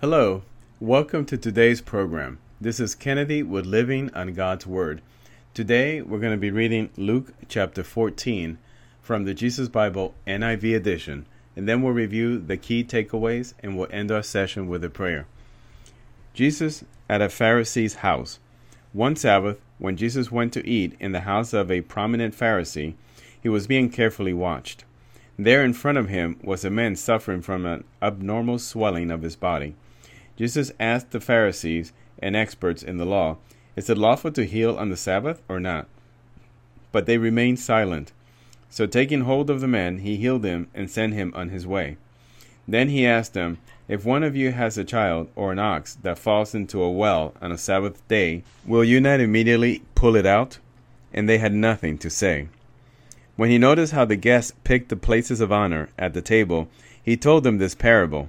Hello, welcome to today's program. This is Kennedy with Living on God's Word. Today we're going to be reading Luke chapter 14 from the Jesus Bible NIV edition, and then we'll review the key takeaways and we'll end our session with a prayer. Jesus at a Pharisee's house. One Sabbath, when Jesus went to eat in the house of a prominent Pharisee, he was being carefully watched. There in front of him was a man suffering from an abnormal swelling of his body. Jesus asked the Pharisees and experts in the law, Is it lawful to heal on the Sabbath or not? But they remained silent. So taking hold of the man, he healed him and sent him on his way. Then he asked them, If one of you has a child or an ox that falls into a well on a Sabbath day, will you not immediately pull it out? And they had nothing to say. When he noticed how the guests picked the places of honor at the table, he told them this parable.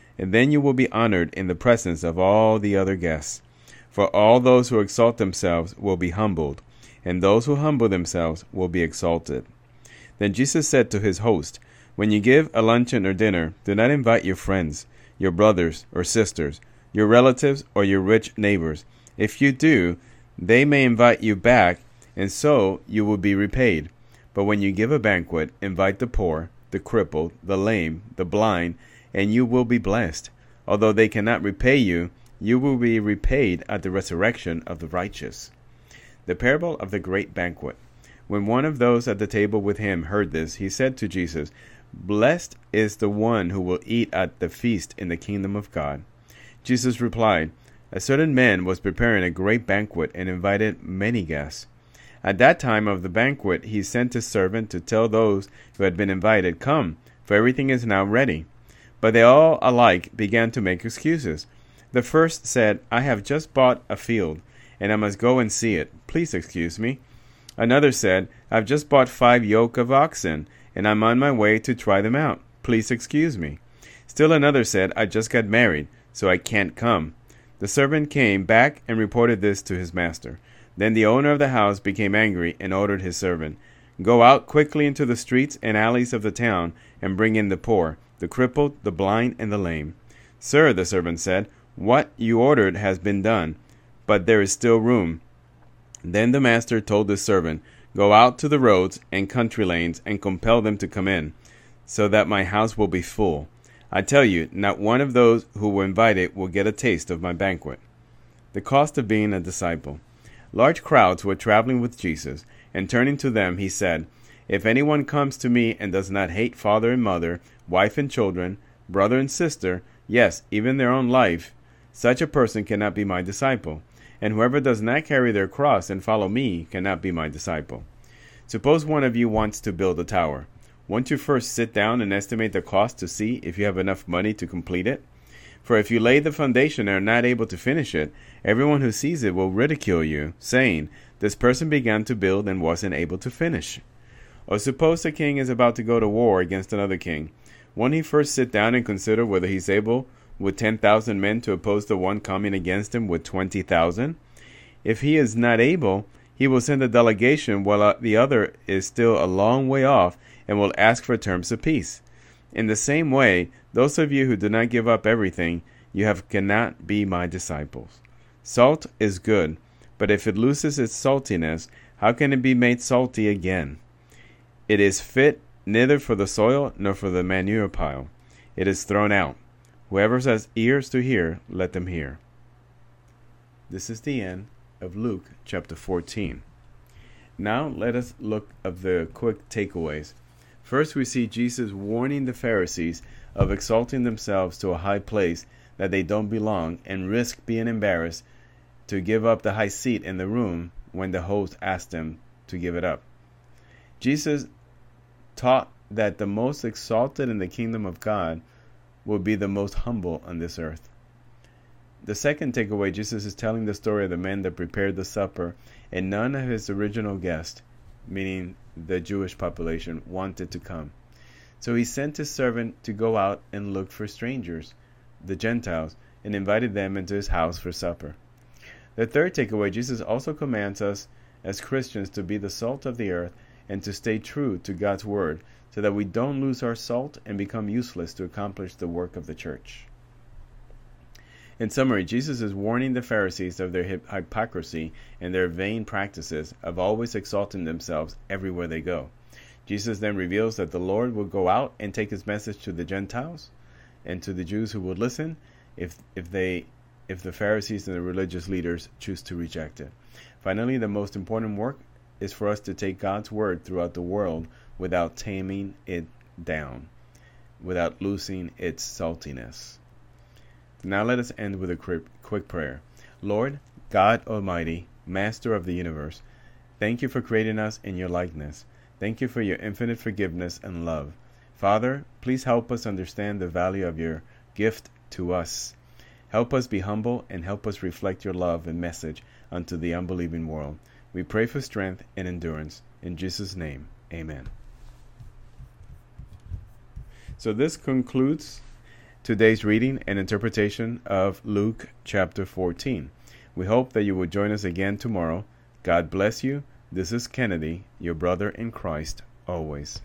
and then you will be honored in the presence of all the other guests. For all those who exalt themselves will be humbled, and those who humble themselves will be exalted. Then Jesus said to his host, When you give a luncheon or dinner, do not invite your friends, your brothers or sisters, your relatives, or your rich neighbors. If you do, they may invite you back, and so you will be repaid. But when you give a banquet, invite the poor, the crippled, the lame, the blind, and you will be blessed. Although they cannot repay you, you will be repaid at the resurrection of the righteous. The parable of the great banquet. When one of those at the table with him heard this, he said to Jesus, Blessed is the one who will eat at the feast in the kingdom of God. Jesus replied, A certain man was preparing a great banquet and invited many guests. At that time of the banquet, he sent his servant to tell those who had been invited, Come, for everything is now ready. But they all alike began to make excuses. The first said, I have just bought a field, and I must go and see it. Please excuse me. Another said, I've just bought five yoke of oxen, and I'm on my way to try them out. Please excuse me. Still another said, I just got married, so I can't come. The servant came back and reported this to his master. Then the owner of the house became angry and ordered his servant, Go out quickly into the streets and alleys of the town and bring in the poor the crippled, the blind, and the lame. Sir, the servant said, what you ordered has been done, but there is still room. Then the master told his servant, Go out to the roads and country lanes and compel them to come in, so that my house will be full. I tell you, not one of those who were invited will get a taste of my banquet. The cost of being a disciple. Large crowds were traveling with Jesus, and turning to them, he said, If anyone comes to me and does not hate father and mother, wife and children, brother and sister, yes, even their own life, such a person cannot be my disciple. And whoever does not carry their cross and follow me cannot be my disciple. Suppose one of you wants to build a tower. Won't you first sit down and estimate the cost to see if you have enough money to complete it? For if you lay the foundation and are not able to finish it, everyone who sees it will ridicule you, saying, This person began to build and wasn't able to finish. Or suppose a king is about to go to war against another king. Won't he first sit down and consider whether he's able with 10,000 men to oppose the one coming against him with 20,000? If he is not able, he will send a delegation while the other is still a long way off and will ask for terms of peace. In the same way, those of you who do not give up everything you have cannot be my disciples. Salt is good, but if it loses its saltiness, how can it be made salty again? It is fit neither for the soil nor for the manure pile. It is thrown out. Whoever has ears to hear, let them hear. This is the end of Luke chapter 14. Now let us look at the quick takeaways. First, we see Jesus warning the Pharisees of exalting themselves to a high place that they don't belong and risk being embarrassed to give up the high seat in the room when the host asked them to give it up. Jesus taught that the most exalted in the kingdom of God will be the most humble on this earth. The second takeaway, Jesus is telling the story of the men that prepared the supper, and none of his original guests, meaning the Jewish population, wanted to come. So he sent his servant to go out and look for strangers, the Gentiles, and invited them into his house for supper. The third takeaway, Jesus also commands us as Christians to be the salt of the earth and to stay true to God's word so that we don't lose our salt and become useless to accomplish the work of the church. In summary, Jesus is warning the Pharisees of their hypocrisy and their vain practices of always exalting themselves everywhere they go. Jesus then reveals that the Lord will go out and take his message to the Gentiles and to the Jews who would listen if if they if the Pharisees and the religious leaders choose to reject it. Finally, the most important work is for us to take God's word throughout the world without taming it down, without losing its saltiness. Now let us end with a quick prayer. Lord, God Almighty, Master of the universe, thank you for creating us in your likeness. Thank you for your infinite forgiveness and love. Father, please help us understand the value of your gift to us. Help us be humble and help us reflect your love and message unto the unbelieving world. We pray for strength and endurance. In Jesus' name, amen. So this concludes today's reading and interpretation of Luke chapter 14. We hope that you will join us again tomorrow. God bless you. This is Kennedy, your brother in Christ, always.